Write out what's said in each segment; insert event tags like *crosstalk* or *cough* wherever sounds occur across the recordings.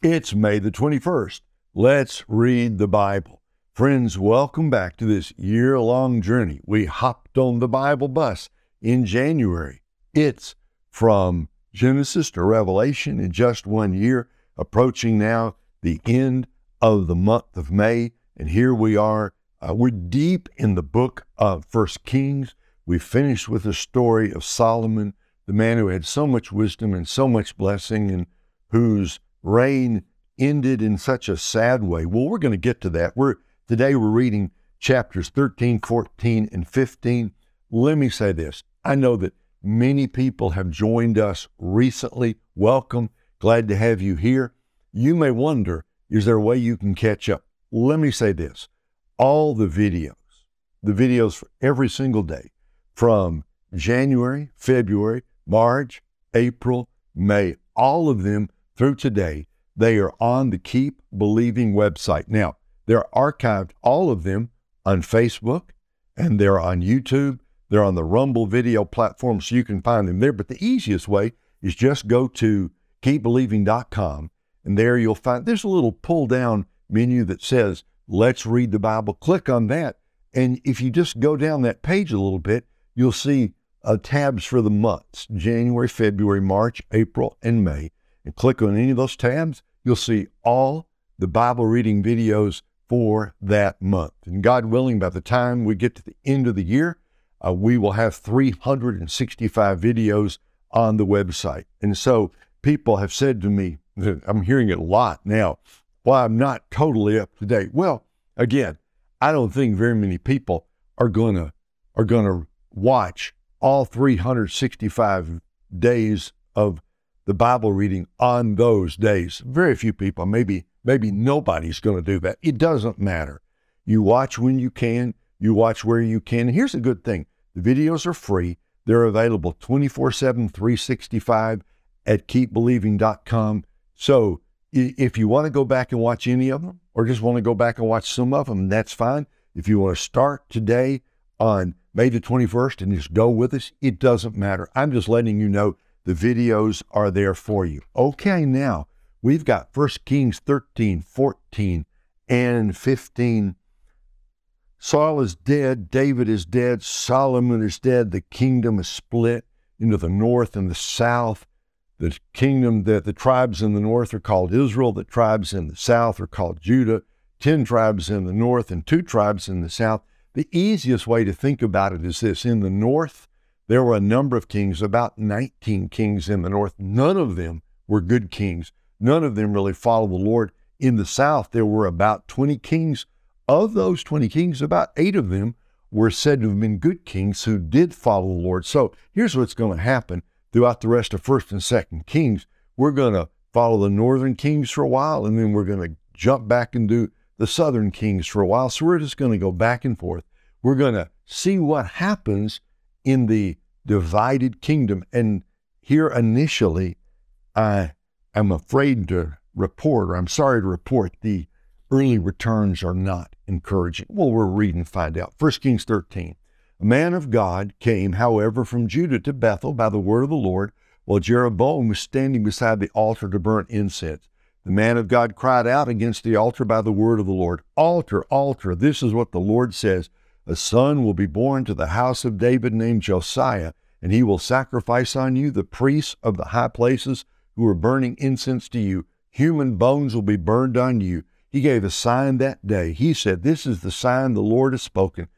It's May the 21st. Let's read the Bible. Friends, welcome back to this year long journey. We hopped on the Bible bus in January. It's from Genesis to Revelation in just one year, approaching now the end of the month of May. And here we are. Uh, we're deep in the book of First Kings. We finished with the story of Solomon, the man who had so much wisdom and so much blessing, and whose reign ended in such a sad way. Well, we're going to get to that. We're today we're reading chapters 13, 14, and 15. Let me say this. I know that many people have joined us recently. Welcome. Glad to have you here. You may wonder, is there a way you can catch up? Let me say this. All the videos, the videos for every single day from January, February, March, April, May, all of them through today, they are on the Keep Believing website. Now, they're archived, all of them, on Facebook and they're on YouTube. They're on the Rumble video platform, so you can find them there. But the easiest way is just go to keepbelieving.com, and there you'll find there's a little pull down menu that says, Let's read the Bible. Click on that. And if you just go down that page a little bit, you'll see uh, tabs for the months January, February, March, April, and May and click on any of those tabs, you'll see all the Bible reading videos for that month. And God willing, by the time we get to the end of the year, uh, we will have 365 videos on the website. And so people have said to me, *laughs* I'm hearing it a lot now, well, I'm not totally up to date. Well, again, I don't think very many people are gonna are gonna watch all 365 days of the Bible reading on those days. Very few people, maybe maybe nobody's going to do that. It doesn't matter. You watch when you can, you watch where you can. Here's a good thing. The videos are free. They're available 24/7 365 at keepbelieving.com. So, if you want to go back and watch any of them or just want to go back and watch some of them, that's fine. If you want to start today on May the 21st and just go with us, it doesn't matter. I'm just letting you know the videos are there for you. Okay, now we've got 1 Kings 13, 14, and 15. Saul is dead, David is dead, Solomon is dead, the kingdom is split into the north and the south. The kingdom that the tribes in the north are called Israel, the tribes in the south are called Judah, 10 tribes in the north and two tribes in the south. The easiest way to think about it is this in the north, there were a number of kings, about 19 kings in the north. None of them were good kings. None of them really followed the Lord. In the south, there were about 20 kings. Of those 20 kings, about eight of them were said to have been good kings who did follow the Lord. So here's what's going to happen throughout the rest of 1st and 2nd Kings. We're going to follow the northern kings for a while, and then we're going to jump back and do the southern kings for a while. So we're just going to go back and forth. We're going to see what happens in the divided kingdom. And here initially, I am afraid to report, or I'm sorry to report, the early returns are not encouraging. Well, we'll read and find out. 1 Kings 13. A man of God came, however, from Judah to Bethel by the word of the Lord, while Jeroboam was standing beside the altar to burn incense. The man of God cried out against the altar by the word of the Lord Altar, altar, this is what the Lord says a son will be born to the house of David named Josiah, and he will sacrifice on you the priests of the high places who are burning incense to you. Human bones will be burned on you. He gave a sign that day. He said, This is the sign the Lord has spoken.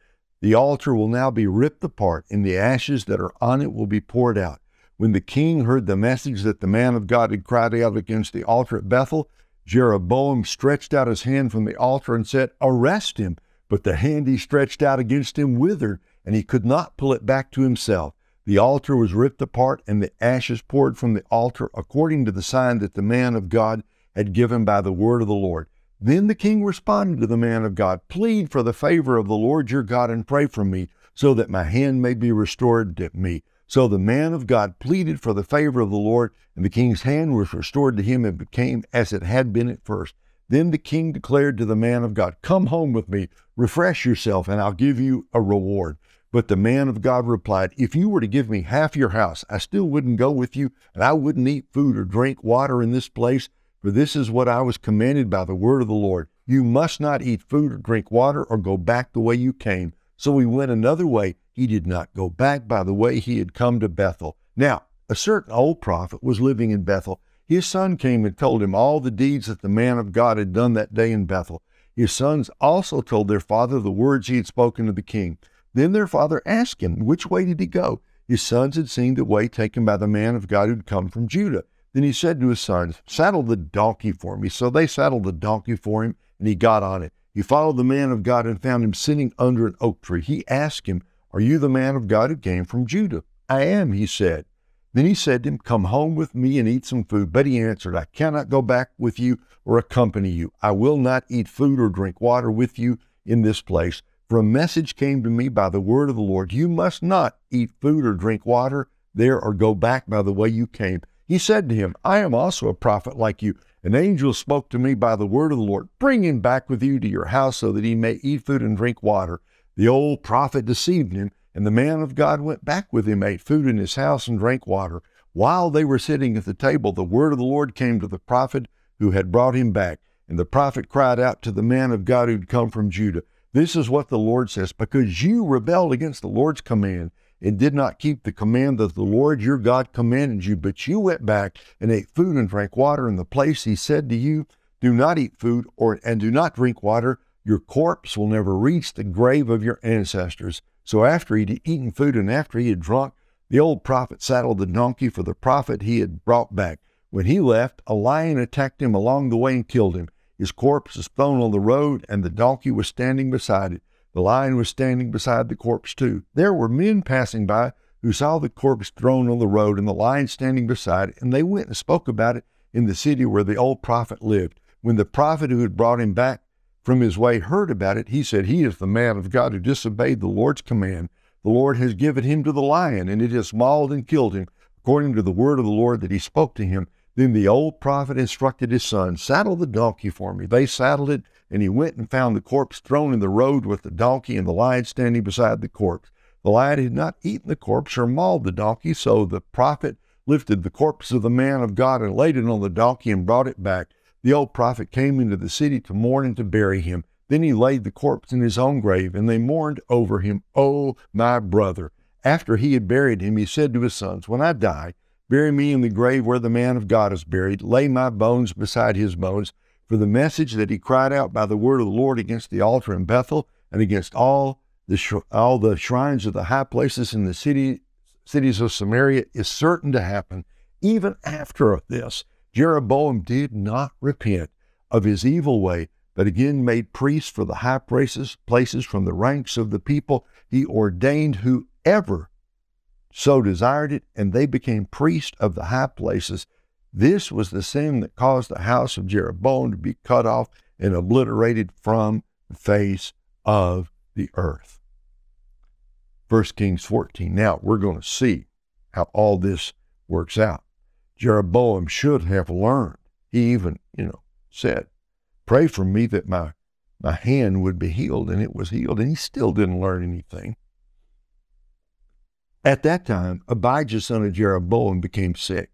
The altar will now be ripped apart, and the ashes that are on it will be poured out. When the king heard the message that the man of God had cried out against the altar at Bethel, Jeroboam stretched out his hand from the altar and said, Arrest him but the hand he stretched out against him withered, and he could not pull it back to himself. The altar was ripped apart, and the ashes poured from the altar, according to the sign that the man of God had given by the word of the Lord. Then the king responded to the man of God Plead for the favor of the Lord your God, and pray for me, so that my hand may be restored to me. So the man of God pleaded for the favor of the Lord, and the king's hand was restored to him and became as it had been at first. Then the king declared to the man of God, Come home with me, refresh yourself, and I'll give you a reward. But the man of God replied, If you were to give me half your house, I still wouldn't go with you, and I wouldn't eat food or drink water in this place. For this is what I was commanded by the word of the Lord. You must not eat food or drink water or go back the way you came. So he went another way. He did not go back by the way he had come to Bethel. Now, a certain old prophet was living in Bethel. His son came and told him all the deeds that the man of God had done that day in Bethel. His sons also told their father the words he had spoken to the king. Then their father asked him, Which way did he go? His sons had seen the way taken by the man of God who had come from Judah. Then he said to his sons, Saddle the donkey for me. So they saddled the donkey for him, and he got on it. He followed the man of God and found him sitting under an oak tree. He asked him, Are you the man of God who came from Judah? I am, he said. Then he said to him, Come home with me and eat some food. But he answered, I cannot go back with you or accompany you. I will not eat food or drink water with you in this place. For a message came to me by the word of the Lord You must not eat food or drink water there or go back by the way you came. He said to him, I am also a prophet like you. An angel spoke to me by the word of the Lord. Bring him back with you to your house so that he may eat food and drink water. The old prophet deceived him, and the man of God went back with him, ate food in his house, and drank water. While they were sitting at the table, the word of the Lord came to the prophet who had brought him back. And the prophet cried out to the man of God who'd come from Judah, This is what the Lord says, because you rebelled against the Lord's command and did not keep the command that the Lord your God commanded you, but you went back and ate food and drank water in the place he said to you, Do not eat food or and do not drink water. Your corpse will never reach the grave of your ancestors. So after he had eaten food and after he had drunk, the old prophet saddled the donkey for the prophet he had brought back. When he left, a lion attacked him along the way and killed him. His corpse was thrown on the road, and the donkey was standing beside it. The lion was standing beside the corpse, too. There were men passing by who saw the corpse thrown on the road and the lion standing beside it, and they went and spoke about it in the city where the old prophet lived. When the prophet who had brought him back from his way heard about it, he said, He is the man of God who disobeyed the Lord's command. The Lord has given him to the lion, and it has mauled and killed him, according to the word of the Lord that he spoke to him. Then the old prophet instructed his son, Saddle the donkey for me. They saddled it and he went and found the corpse thrown in the road with the donkey and the lion standing beside the corpse. The lion had not eaten the corpse or mauled the donkey, so the prophet lifted the corpse of the man of God and laid it on the donkey and brought it back. The old prophet came into the city to mourn and to bury him. Then he laid the corpse in his own grave, and they mourned over him. Oh, my brother! After he had buried him, he said to his sons, When I die, bury me in the grave where the man of God is buried. Lay my bones beside his bones for the message that he cried out by the word of the Lord against the altar in Bethel and against all the sh- all the shrines of the high places in the city cities of Samaria is certain to happen. Even after this, Jeroboam did not repent of his evil way, but again made priests for the high places, places from the ranks of the people. He ordained whoever so desired it, and they became priests of the high places this was the sin that caused the house of Jeroboam to be cut off and obliterated from the face of the earth. 1 Kings 14. Now we're going to see how all this works out. Jeroboam should have learned. He even, you know, said, Pray for me that my, my hand would be healed, and it was healed, and he still didn't learn anything. At that time, Abijah, son of Jeroboam, became sick.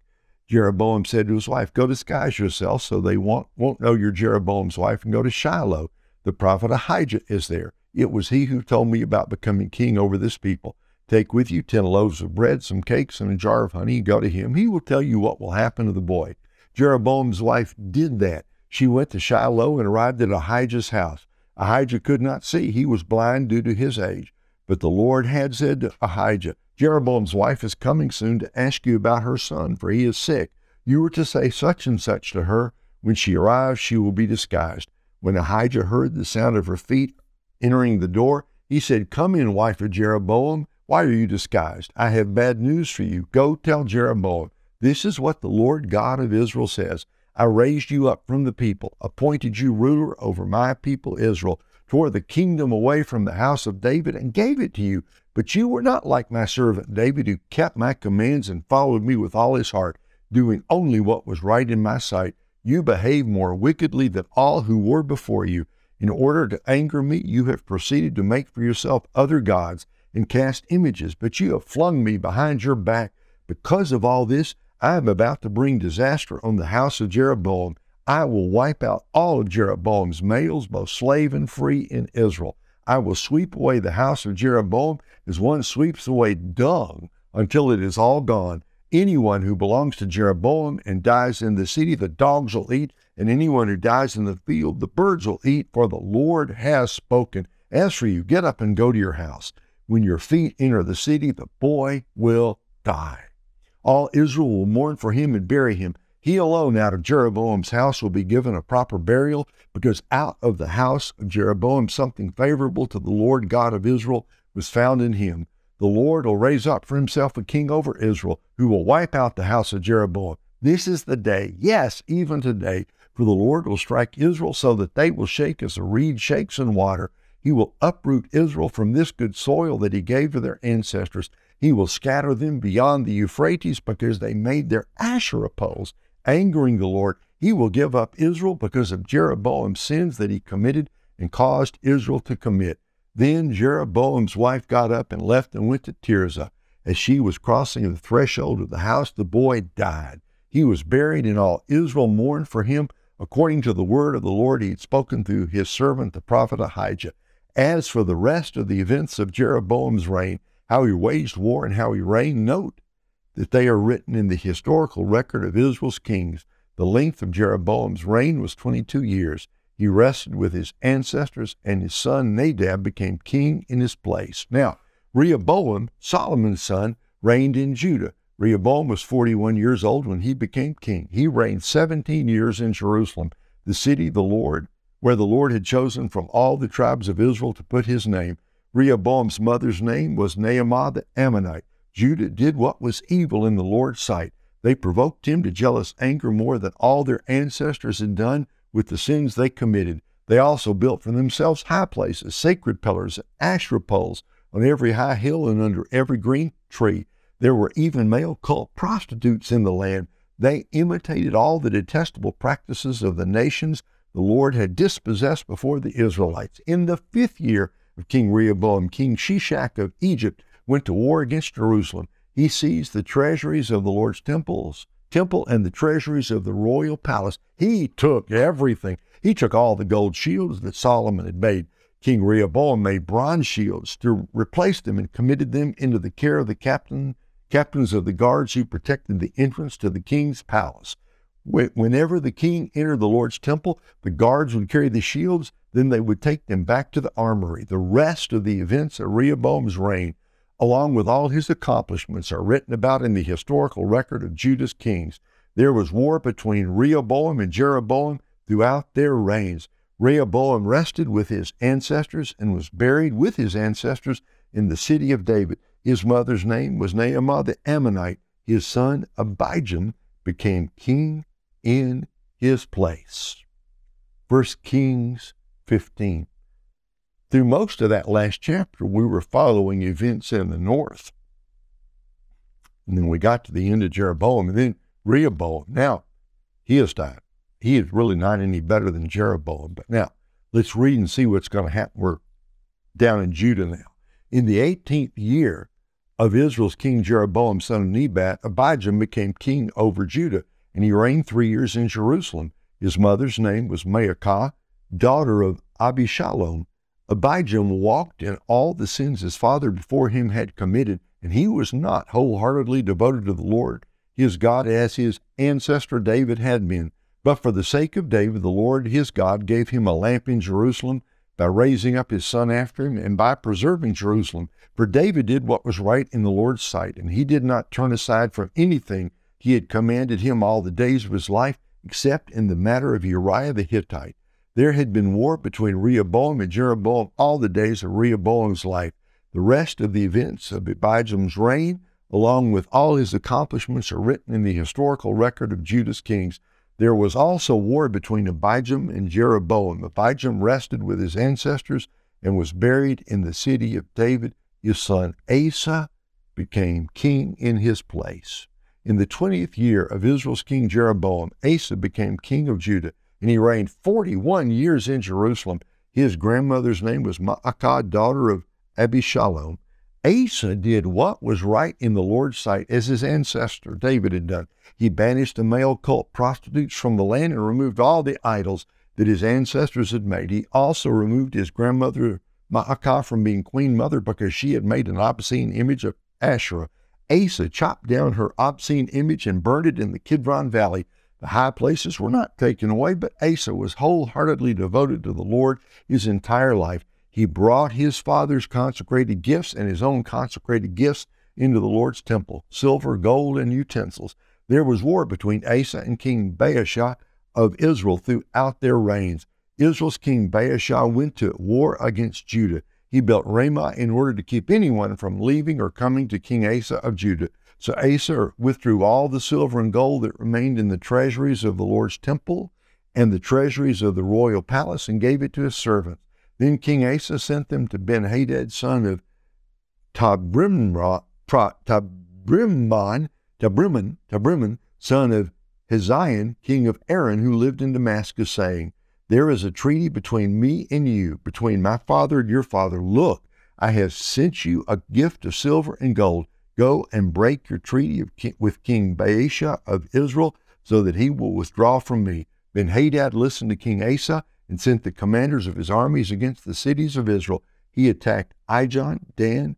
Jeroboam said to his wife, Go disguise yourself so they won't, won't know you're Jeroboam's wife and go to Shiloh. The prophet Ahijah is there. It was he who told me about becoming king over this people. Take with you ten loaves of bread, some cakes, and a jar of honey. Go to him. He will tell you what will happen to the boy. Jeroboam's wife did that. She went to Shiloh and arrived at Ahijah's house. Ahijah could not see. He was blind due to his age. But the Lord had said to Ahijah, Jeroboam's wife is coming soon to ask you about her son, for he is sick. You are to say such and such to her. When she arrives, she will be disguised. When Ahijah heard the sound of her feet entering the door, he said, Come in, wife of Jeroboam. Why are you disguised? I have bad news for you. Go tell Jeroboam. This is what the Lord God of Israel says I raised you up from the people, appointed you ruler over my people Israel, tore the kingdom away from the house of David, and gave it to you. But you were not like my servant David, who kept my commands and followed me with all his heart, doing only what was right in my sight. You behaved more wickedly than all who were before you. In order to anger me, you have proceeded to make for yourself other gods and cast images, but you have flung me behind your back. Because of all this, I am about to bring disaster on the house of Jeroboam. I will wipe out all of Jeroboam's males, both slave and free, in Israel. I will sweep away the house of Jeroboam as one sweeps away dung until it is all gone. Anyone who belongs to Jeroboam and dies in the city, the dogs will eat, and anyone who dies in the field, the birds will eat, for the Lord has spoken. As for you, get up and go to your house. When your feet enter the city, the boy will die. All Israel will mourn for him and bury him. He alone out of Jeroboam's house will be given a proper burial, because out of the house of Jeroboam something favorable to the Lord God of Israel was found in him. The Lord will raise up for himself a king over Israel, who will wipe out the house of Jeroboam. This is the day, yes, even today, for the Lord will strike Israel so that they will shake as a reed shakes in water. He will uproot Israel from this good soil that he gave to their ancestors. He will scatter them beyond the Euphrates because they made their Asherah poles, angering the Lord. He will give up Israel because of Jeroboam's sins that he committed and caused Israel to commit. Then Jeroboam's wife got up and left and went to Tirzah. As she was crossing the threshold of the house, the boy died. He was buried, and all Israel mourned for him, according to the word of the Lord he had spoken through his servant the prophet Ahijah. As for the rest of the events of Jeroboam's reign, how he waged war and how he reigned, note that they are written in the historical record of Israel's kings. The length of Jeroboam's reign was 22 years. He rested with his ancestors, and his son Nadab became king in his place. Now, Rehoboam, Solomon's son, reigned in Judah. Rehoboam was 41 years old when he became king. He reigned 17 years in Jerusalem, the city of the Lord, where the Lord had chosen from all the tribes of Israel to put his name. Rehoboam's mother's name was Naamah the Ammonite. Judah did what was evil in the Lord's sight. They provoked him to jealous anger more than all their ancestors had done with the sins they committed. They also built for themselves high places, sacred pillars, and Asherah poles on every high hill and under every green tree. There were even male cult prostitutes in the land. They imitated all the detestable practices of the nations the Lord had dispossessed before the Israelites. In the fifth year of King Rehoboam, King Shishak of Egypt went to war against Jerusalem. He seized the treasuries of the Lord's temples temple and the treasuries of the royal palace. He took everything. He took all the gold shields that Solomon had made. King Rehoboam made bronze shields to replace them and committed them into the care of the captain, captains of the guards who protected the entrance to the king's palace. Whenever the king entered the Lord's temple, the guards would carry the shields, then they would take them back to the armory. The rest of the events of Rehoboam's reign along with all his accomplishments, are written about in the historical record of Judah's kings. There was war between Rehoboam and Jeroboam throughout their reigns. Rehoboam rested with his ancestors and was buried with his ancestors in the city of David. His mother's name was Naamah the Ammonite. His son Abijam became king in his place. 1 Kings 15. Through most of that last chapter, we were following events in the north. And then we got to the end of Jeroboam, and then Rehoboam. Now, he has died. He is really not any better than Jeroboam. But now, let's read and see what's going to happen. We're down in Judah now. In the 18th year of Israel's king Jeroboam, son of Nebat, Abijam became king over Judah, and he reigned three years in Jerusalem. His mother's name was Maacah, daughter of Abishalom. Abijam walked in all the sins his father before him had committed, and he was not wholeheartedly devoted to the Lord his God as his ancestor David had been. But for the sake of David, the Lord his God gave him a lamp in Jerusalem by raising up his son after him and by preserving Jerusalem. For David did what was right in the Lord's sight, and he did not turn aside from anything he had commanded him all the days of his life, except in the matter of Uriah the Hittite. There had been war between Rehoboam and Jeroboam all the days of Rehoboam's life. The rest of the events of Abijam's reign, along with all his accomplishments, are written in the historical record of Judah's kings. There was also war between Abijam and Jeroboam. Abijam rested with his ancestors and was buried in the city of David. His son Asa became king in his place. In the twentieth year of Israel's king Jeroboam, Asa became king of Judah and he reigned 41 years in Jerusalem. His grandmother's name was Maacah, daughter of Abishalom. Asa did what was right in the Lord's sight, as his ancestor David had done. He banished the male cult prostitutes from the land and removed all the idols that his ancestors had made. He also removed his grandmother Maacah from being queen mother because she had made an obscene image of Asherah. Asa chopped down her obscene image and burned it in the Kidron Valley. The high places were not taken away, but Asa was wholeheartedly devoted to the Lord his entire life. He brought his father's consecrated gifts and his own consecrated gifts into the Lord's temple silver, gold, and utensils. There was war between Asa and King Baasha of Israel throughout their reigns. Israel's king Baasha went to war against Judah. He built Ramah in order to keep anyone from leaving or coming to King Asa of Judah. So Asa withdrew all the silver and gold that remained in the treasuries of the Lord's temple and the treasuries of the royal palace and gave it to his servants. Then King Asa sent them to Ben Hadad, son of Tabrimon, Tabrimon, Tabrimon, son of Hezion, king of Aram, who lived in Damascus, saying, There is a treaty between me and you, between my father and your father. Look, I have sent you a gift of silver and gold. Go and break your treaty with King Baasha of Israel, so that he will withdraw from me. Ben Hadad listened to King Asa and sent the commanders of his armies against the cities of Israel. He attacked Ijon, Dan,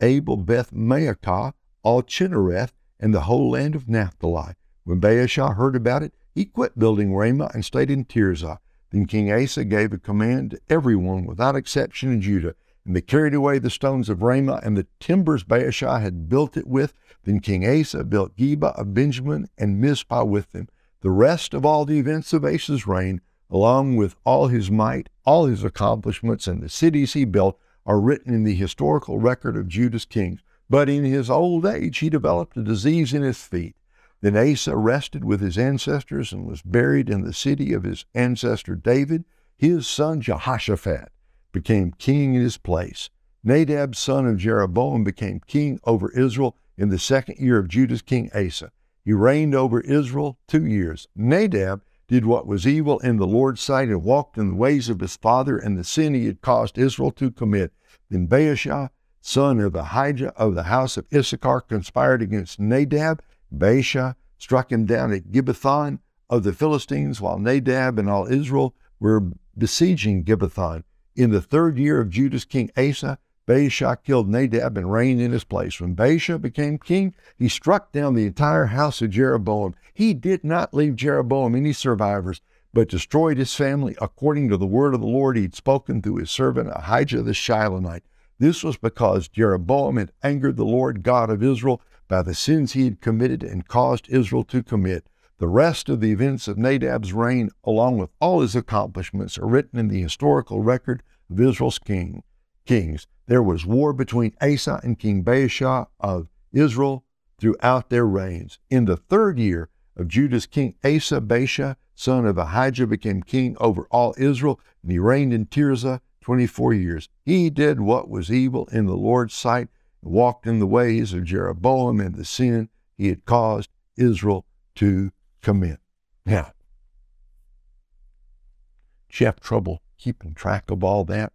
Abel, Beth Maacah, all Chinnereth, and the whole land of Naphtali. When Baasha heard about it, he quit building Ramah and stayed in Tirzah. Then King Asa gave a command to everyone without exception in Judah, and they carried away the stones of Ramah and the timbers Baasha had built it with. Then King Asa built Geba of Benjamin and Mizpah with them. The rest of all the events of Asa's reign along with all his might, all his accomplishments, and the cities he built, are written in the historical record of Judah's kings. But in his old age, he developed a disease in his feet. Then Asa rested with his ancestors and was buried in the city of his ancestor David. His son Jehoshaphat became king in his place. Nadab, son of Jeroboam, became king over Israel in the second year of Judah's king Asa. He reigned over Israel two years. Nadab did what was evil in the Lord's sight and walked in the ways of his father and the sin he had caused Israel to commit. Then Baasha, son of Ahijah of the house of Issachar, conspired against Nadab. Baasha struck him down at Gibbethon of the Philistines, while Nadab and all Israel were besieging Gibbethon. In the third year of Judah's king Asa, Baasha killed Nadab and reigned in his place. When Baasha became king, he struck down the entire house of Jeroboam. He did not leave Jeroboam any survivors, but destroyed his family according to the word of the Lord he had spoken through his servant Ahijah the Shilonite. This was because Jeroboam had angered the Lord God of Israel by the sins he had committed and caused Israel to commit. The rest of the events of Nadab's reign, along with all his accomplishments, are written in the historical record of Israel's king, kings. There was war between Asa and King Baasha of Israel throughout their reigns. In the third year of Judah's king Asa, Baasha, son of Ahijah, became king over all Israel, and he reigned in Tirzah 24 years. He did what was evil in the Lord's sight, walked in the ways of Jeroboam and the sin he had caused Israel to commit. Now, did you have trouble keeping track of all that?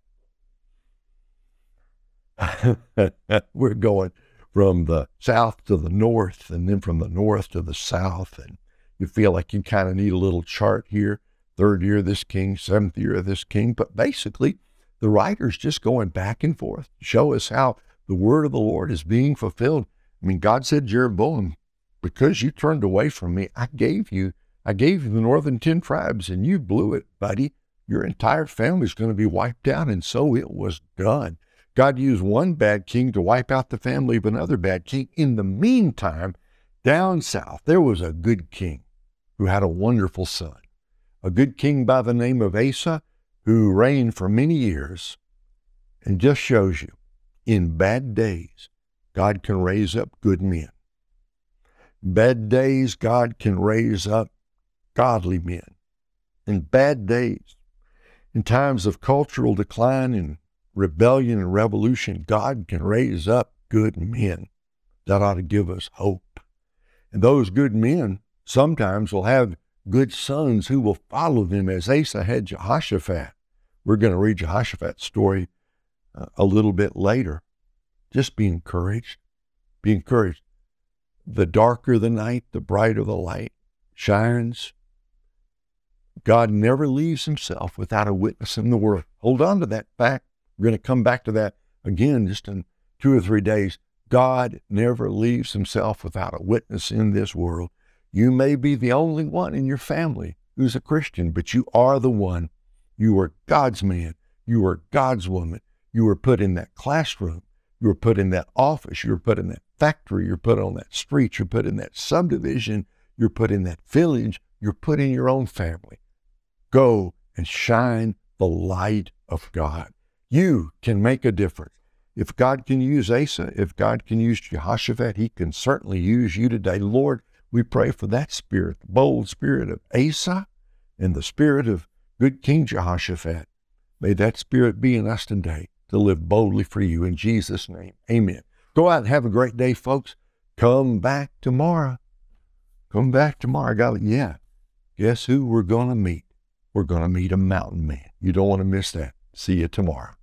*laughs* we're going from the south to the north and then from the north to the south. And you feel like you kind of need a little chart here third year of this king, seventh year of this king. But basically, the writer's just going back and forth to show us how the word of the Lord is being fulfilled. I mean, God said, Jeroboam, because you turned away from me, I gave you, I gave you the northern ten tribes, and you blew it, buddy. Your entire family is going to be wiped out. And so it was done. God used one bad king to wipe out the family of another bad king. In the meantime, down south, there was a good king who had a wonderful son, a good king by the name of Asa, who reigned for many years, and just shows you in bad days, God can raise up good men. Bad days, God can raise up godly men. In bad days, in times of cultural decline and rebellion and revolution, God can raise up good men. That ought to give us hope. And those good men sometimes will have good sons who will follow them as Asa had Jehoshaphat. We're going to read Jehoshaphat's story uh, a little bit later Just be encouraged. Be encouraged. The darker the night, the brighter the light shines. God never leaves himself without a witness in the world. Hold on to that fact. We're going to come back to that again just in two or three days. God never leaves himself without a witness in this world. You may be the only one in your family who's a Christian, but you are the one. You are God's man. You are God's woman. You were put in that classroom. You were put in that office. You were put in that factory. You're put on that street. You're put in that subdivision. You're put in that village. You're put in your own family. Go and shine the light of God. You can make a difference. If God can use Asa, if God can use Jehoshaphat, he can certainly use you today. Lord, we pray for that spirit, the bold spirit of Asa and the spirit of good King Jehoshaphat. May that spirit be in us today to live boldly for you. In Jesus' name, amen. Go out and have a great day, folks. Come back tomorrow. Come back tomorrow. got yeah. Guess who we're going to meet? We're going to meet a mountain man. You don't want to miss that. See you tomorrow.